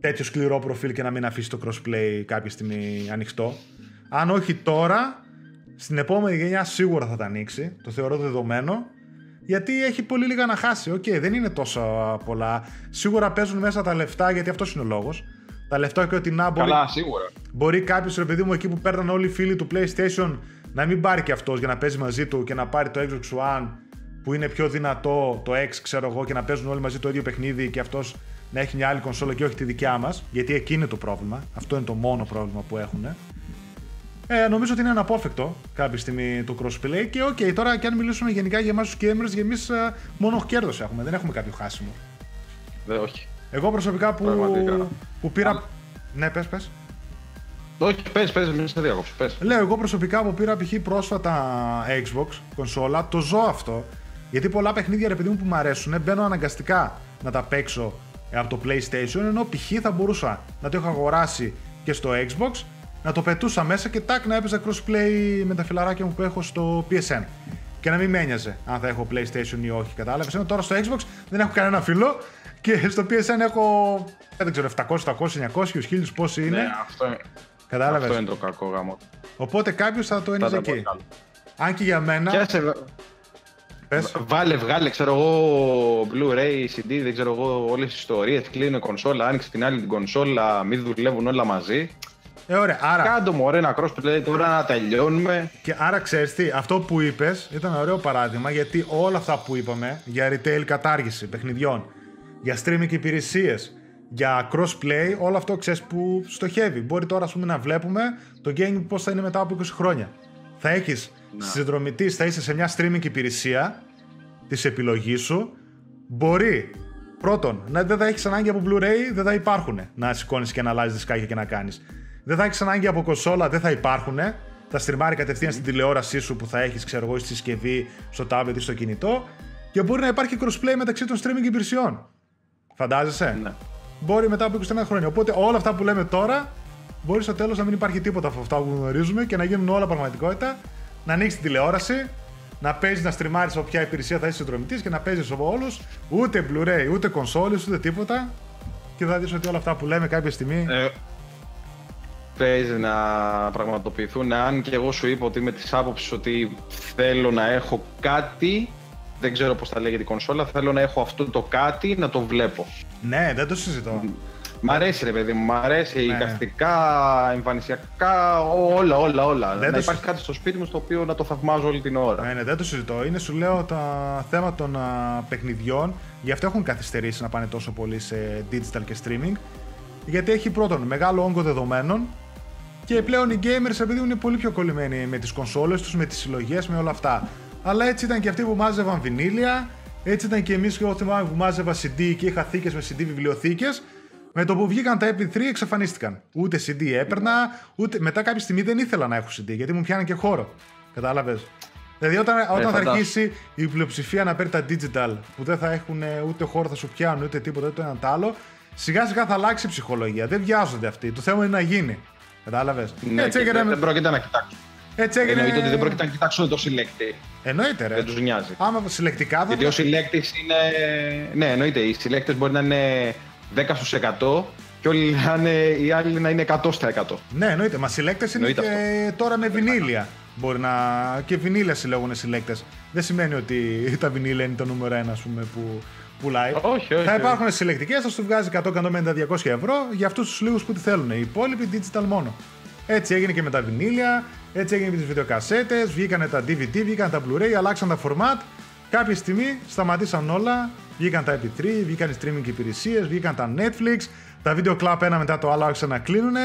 τέτοιο σκληρό προφίλ και να μην αφήσει το crossplay κάποια στιγμή ανοιχτό. Αν όχι τώρα, στην επόμενη γενιά σίγουρα θα τα ανοίξει. Το θεωρώ δεδομένο. Γιατί έχει πολύ λίγα να χάσει. OK, okay, δεν είναι τόσο πολλά. Σίγουρα παίζουν μέσα τα λεφτά, γιατί αυτός είναι ο λόγος. Τα λεφτά και ότι να μπορεί. Καλά, σίγουρα. Μπορεί κάποιος ρε παιδί μου εκεί που παίρναν όλοι οι φίλοι του PlayStation να μην πάρει και αυτός για να παίζει μαζί του και να πάρει το Xbox One που είναι πιο δυνατό, το X ξέρω εγώ, και να παίζουν όλοι μαζί το ίδιο παιχνίδι και αυτός να έχει μια άλλη κονσόλα και όχι τη δικιά μας. Γιατί εκεί είναι το πρόβλημα. Αυτό είναι το μόνο πρόβλημα που έχουν. Ε, νομίζω ότι είναι αναπόφευκτο κάποια στιγμή το crossplay και OK, okay, τώρα και αν μιλήσουμε γενικά για εμάς τους gamers, για εμείς ε, μόνο κέρδος έχουμε, δεν έχουμε κάποιο χάσιμο. Δεν, όχι. Εγώ προσωπικά που, που πήρα... Ναι, πες, πες. Όχι, πες, πες, μην σε διακόψω, πες. Λέω, εγώ προσωπικά που πήρα π.χ. πρόσφατα Xbox, κονσόλα, το ζω αυτό. Γιατί πολλά παιχνίδια, ρε παιδί μου, που μου αρέσουν, μπαίνω αναγκαστικά να τα παίξω από το PlayStation, ενώ π.χ. θα μπορούσα να το έχω αγοράσει και στο Xbox να το πετούσα μέσα και τάκ να έπαιζα crossplay με τα φιλαράκια μου που έχω στο PSN. Και να μην με ένοιαζε αν θα έχω PlayStation ή όχι. Κατάλαβες. Ενώ τώρα στο Xbox δεν έχω κανένα φίλο Και στο PSN έχω, δεν ξέρω, 700, 700, 900, 1000 πόσοι είναι. Ναι, αυτό, είναι- Κατάλαβες. αυτό είναι το κακό γάμο. Οπότε κάποιος θα το Θα ένιωσε τα εκεί. πω άλλο. Αν και για μένα. Πιάσε, Πες. Βάλε, βγάλε, ξέρω εγώ, Blu-ray, CD, δεν ξέρω εγώ, όλες τις ιστορίες, κλείνω κονσόλα, άνοιξε την άλλη την κονσόλα, μην δουλεύουν όλα μαζί. Ε, ωραία. Άρα, Κάντο μου, ωραία, ένα crossplay, τώρα να τελειώνουμε. και άρα ξέρεις τι, αυτό που είπες ήταν ωραίο παράδειγμα γιατί όλα αυτά που είπαμε για retail κατάργηση παιχνιδιών, για streaming υπηρεσίες, για crossplay, όλο αυτό ξέρεις που στοχεύει. Μπορεί τώρα ας πούμε, να βλέπουμε το game πώς θα είναι μετά από 20 χρόνια. Θα έχεις συνδρομητής, θα είσαι σε μια streaming υπηρεσία της επιλογής σου. Μπορεί πρώτον να δεν θα έχεις ανάγκη από Blu-ray, δεν θα υπάρχουν να σηκώνεις και να αλλάζεις δισκάκια και να κάνεις. Δεν θα έχεις ανάγκη από κονσόλα, δεν θα υπάρχουν. Θα στριμάρει κατευθείαν στην τηλεόρασή σου που θα έχεις, ξέρω εγώ, στη συσκευή, στο tablet ή στο κινητό. Και μπορεί να υπάρχει crossplay μεταξύ των streaming υπηρεσιών. Φαντάζεσαι; Ναι. Μπορεί μετά από 21 χρόνια. Οπότε όλα αυτά που λέμε τώρα, μπορεί στο τέλος να μην υπάρχει τίποτα από αυτά που γνωρίζουμε και να γίνουν όλα πραγματικότητα. Να ανοίξεις την τηλεόραση, να παίζεις, να στριμάρει από ποια υπηρεσία θα είσαι συνδρομητής και να παίζεις από όλους. Ούτε Blu-ray, ούτε κονσόλες, ούτε τίποτα. Και θα δεις ότι όλα αυτά που λέμε κάποια στιγμή. Ε, παίζει να πραγματοποιηθούν. Αν και εγώ σου είπα ότι είμαι της άποψης ότι θέλω να έχω κάτι, δεν ξέρω πώς θα λέγεται η κονσόλα, θέλω να έχω αυτό το κάτι να το βλέπω. Ναι, δεν το συζητώ. Μ' αρέσει ρε παιδί μου, μ' αρέσει Ναι. εικαστικά, εμφανισιακά, όλα, όλα, όλα. Δεν να το υπάρχει κάτι στο σπίτι μου στο οποίο να το θαυμάζω όλη την ώρα. Ναι, ναι, δεν το συζητώ. Είναι, σου λέω, τα θέματα των α, παιχνιδιών. Γι' αυτό έχουν καθυστερήσει να πάνε τόσο πολύ σε digital και streaming. Γιατί έχει πρώτον μεγάλο όγκο δεδομένων και πλέον οι gamers επειδή είναι πολύ πιο κολλημένοι με τις κονσόλες τους, με τις συλλογές, με όλα αυτά. Αλλά έτσι ήταν και αυτοί που μάζευαν βινίλια, έτσι ήταν και εμείς και εγώ θυμάμαι που μάζευα CD και είχα θήκες με CD βιβλιοθήκες. Με το που βγήκαν τα MP3 εξαφανίστηκαν. Ούτε CD έπαιρνα, ούτε μετά κάποια στιγμή δεν ήθελα να έχω CD γιατί μου πιάναν και χώρο. Κατάλαβες; Δηλαδή όταν, όταν θα φαντάσου. αρχίσει η πλειοψηφία να παίρνει τα digital που δεν θα έχουν ε, ούτε χώρο, θα σου πιάνουν ούτε τίποτα, ούτε ένα τ' άλλο, σιγά σιγά θα αλλάξει η ψυχολογία. Δεν βιάζονται αυτοί. Το θέμα είναι να γίνει. Κατάλαβες; Ναι, έτσι και έγινε. δεν, με- δεν πρόκειται να κοιτάξουν. Έτσι έγινε. Εννοείται ότι δεν πρόκειται να κοιτάξουν το συλλέκτη. Εννοείται, ρε. Δεν τους νοιάζει. Άμα συλλεκτικά θα. Γιατί ο συλλέκτης είναι. Ναι, εννοείται. Οι συλλέκτες μπορεί να είναι 10 στους 100 και όλοι να είναι, οι άλλοι να είναι 100 στα 100. Ναι, εννοείται. Μα συλλέκτες είναι Εννοείται και τώρα με βινίλια. Μπορεί να. και βινίλια συλλέγουν συλλέκτες. Δεν σημαίνει ότι τα βινίλια είναι το νούμερο ένα, ας πούμε, που πουλάει. Όχι, όχι. Θα υπάρχουν συλλεκτικές, θα σου βγάζει 100, 150, 200 ευρώ για αυτούς τους λίγους που τη θέλουν. Οι υπόλοιποι digital μόνο. Έτσι έγινε και με τα βινίλια, έτσι έγινε με τις βιντεοκασέτες, βγήκαν τα DVD, βγήκαν τα Blu-ray, αλλάξαν τα format. Κάποια στιγμή σταματήσαν όλα, βγήκαν τα MP3, βγήκαν οι streaming υπηρεσίες, βγήκαν τα Netflix, τα video club ένα μετά το άλλο άρχισαν να κλείνουν.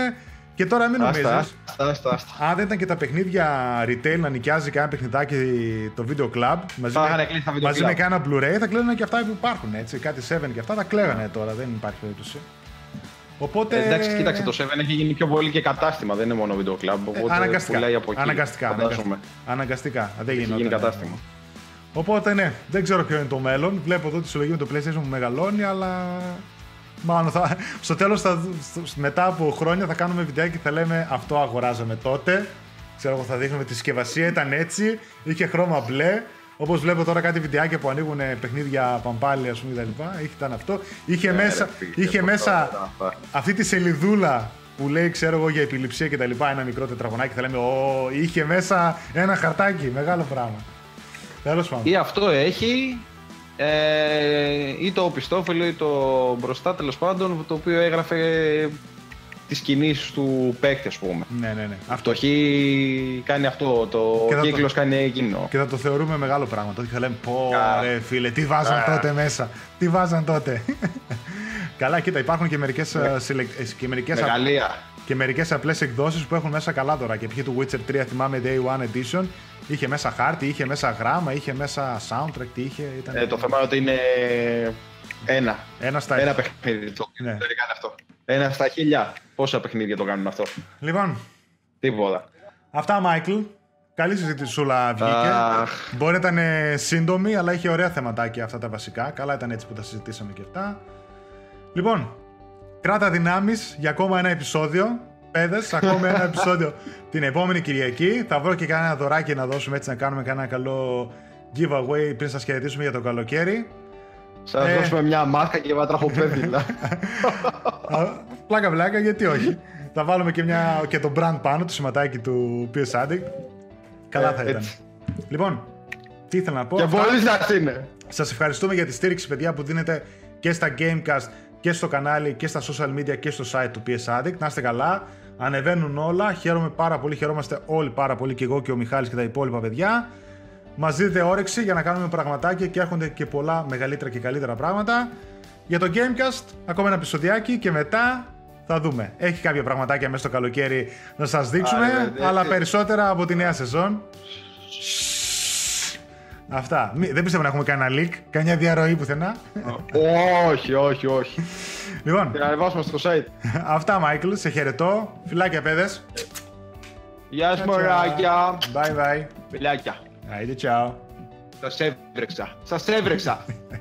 Και τώρα μην νομίζεις. Άστα, άστα, άστα, άστα. Αν δεν ήταν και τα παιχνίδια retail να νοικιάζει κανένα παιχνιδάκι το video club μαζί, Θα με, είχαν κλείσει τα video μαζί club. με κάνα Blu-ray θα κλαίνουν και αυτά που υπάρχουν. Έτσι. Κάτι 7 και αυτά τα κλαίγανε τώρα, δεν υπάρχει περίπτωση. Οπότε. Ε, Εντάξει, κοίταξε, το 7 έχει γίνει πιο πολύ και κατάστημα, δεν είναι μόνο video club. ε, Οπότε αναγκαστικά. πουλάει από εκεί. αναγκαστικά, φαντάζομαι. αναγκαστικά. Αναγκαστικά. Δεν Έχει γινόταν. γίνει κατάστημα. Οπότε ναι, δεν ξέρω ποιο είναι το μέλλον. Βλέπω εδώ τη συλλογή με το PlayStation που μεγαλώνει, αλλά. Μάλλον θα, στο τέλος, μετά από χρόνια, θα κάνουμε βιντεάκι και θα λέμε Αυτό αγοράζαμε τότε. Ξέρω εγώ, θα δείχνουμε τη συσκευασία, ήταν έτσι, είχε χρώμα μπλε. Όπως βλέπω τώρα κάτι βιντεάκια που ανοίγουν παιχνίδια παμπάλι, ας πούμε κτλ. Ήταν αυτό. Είχε Ναι, μέσα, ρε, φίλε, είχε αυτό μέσα ήταν αυτά. αυτή τη σελιδούλα που λέει, ξέρω εγώ, για επιληψία και τα λοιπά, ένα μικρό τετραγωνάκι, θα λέμε, Ω, είχε μέσα ένα χαρτάκι, μεγάλο πράγμα. Τέλος πάντων. Ή αυτό έχει, ε, ή το πιστόφυλλο ή το μπροστά τέλος πάντων, το οποίο έγραφε τις κινήσεις του παίκτη, ας πούμε. Ναι, ναι, ναι. Αυτό. Αυτό έχει κάνει αυτό, το Και θα το- κύκλος κάνει εκείνο. Και θα το θεωρούμε μεγάλο πράγμα. Τότε θα λέμε, Πω, Α. ρε φίλε, τι βάζαν Α. τότε μέσα. Τι βάζαν τότε. Καλά, κοίτα, υπάρχουν και μερικές και μερικές, α- Μεγαλεία. Και μερικές απλές εκδόσεις που έχουν μέσα καλά τώρα. Και π.χ. του Witcher 3, θυμάμαι Day One Edition, είχε μέσα χάρτη, είχε μέσα γράμμα, είχε μέσα soundtrack, τι είχε. Ήταν... Ε, το θέμα είναι ότι είναι ένα. Ένα στα Ένα παιχνίδι το οποίο Ναι. δεν κάνει αυτό. Ένα στα χίλια. Πόσα παιχνίδια το κάνουν αυτό; Λοιπόν, Τίποτα. αυτά, Μάικλ. Καλή συζήτησούλα βγήκε. Αχ. Μπορεί να ήταν ε, σύντομη, αλλά είχε ωραία θεματάκια αυτά τα βασικά. Καλά ήταν έτσι που τα συζητήσαμε και αυτά. Λοιπόν, κράτα δυνάμεις για ακόμα ένα επεισόδιο. Πέδες, ακόμα ένα επεισόδιο την επόμενη Κυριακή. Θα βρω και κανένα δωράκι να δώσουμε έτσι να κάνουμε κανένα καλό giveaway πριν σας χαιρετήσουμε για το καλοκαίρι. Σας ε... δώσουμε μια μάσκα και βατραχοπέδιλα. πλάκα πλάκα, γιατί όχι. Θα βάλουμε και, μια, και το brand πάνω, το σηματάκι του PS Addict. Καλά ε, θα ήταν. Λοιπόν, τι ήθελα να πω. Και πολύ σας είναι. Σας ευχαριστούμε για τη στήριξη, παιδιά, που δίνετε και στα Gamecast και στο κανάλι και στα social media και στο site του PS Addict. Να είστε καλά. Ανεβαίνουν όλα. Χαίρομαι πάρα πολύ. Χαιρόμαστε όλοι πάρα πολύ και εγώ και ο Μιχάλης και τα υπόλοιπα παιδιά. Μας δείτε όρεξη για να κάνουμε πραγματάκια και έρχονται και πολλά μεγαλύτερα και καλύτερα πράγματα. Για το Gamecast, ακόμα ένα επεισοδιάκι και μετά θα δούμε. Έχει κάποια πραγματάκια μέσα στο καλοκαίρι να σας δείξουμε, αλλά περισσότερα από τη νέα σεζόν. Αυτά. Δεν πιστεύω να έχουμε κανένα leak, κανένα διαρροή πουθενά. όχι, όχι, όχι. Λοιπόν. να ανεβάσουμε στο site. Αυτά, Μάικλ. Σε χαιρετώ. Φιλάκια, παιδες. Γεια σας, μωράκια. Bye, bye. Φιλάκια. Άιντε, ciao. Σας έβρεξα. Σας έβρεξα.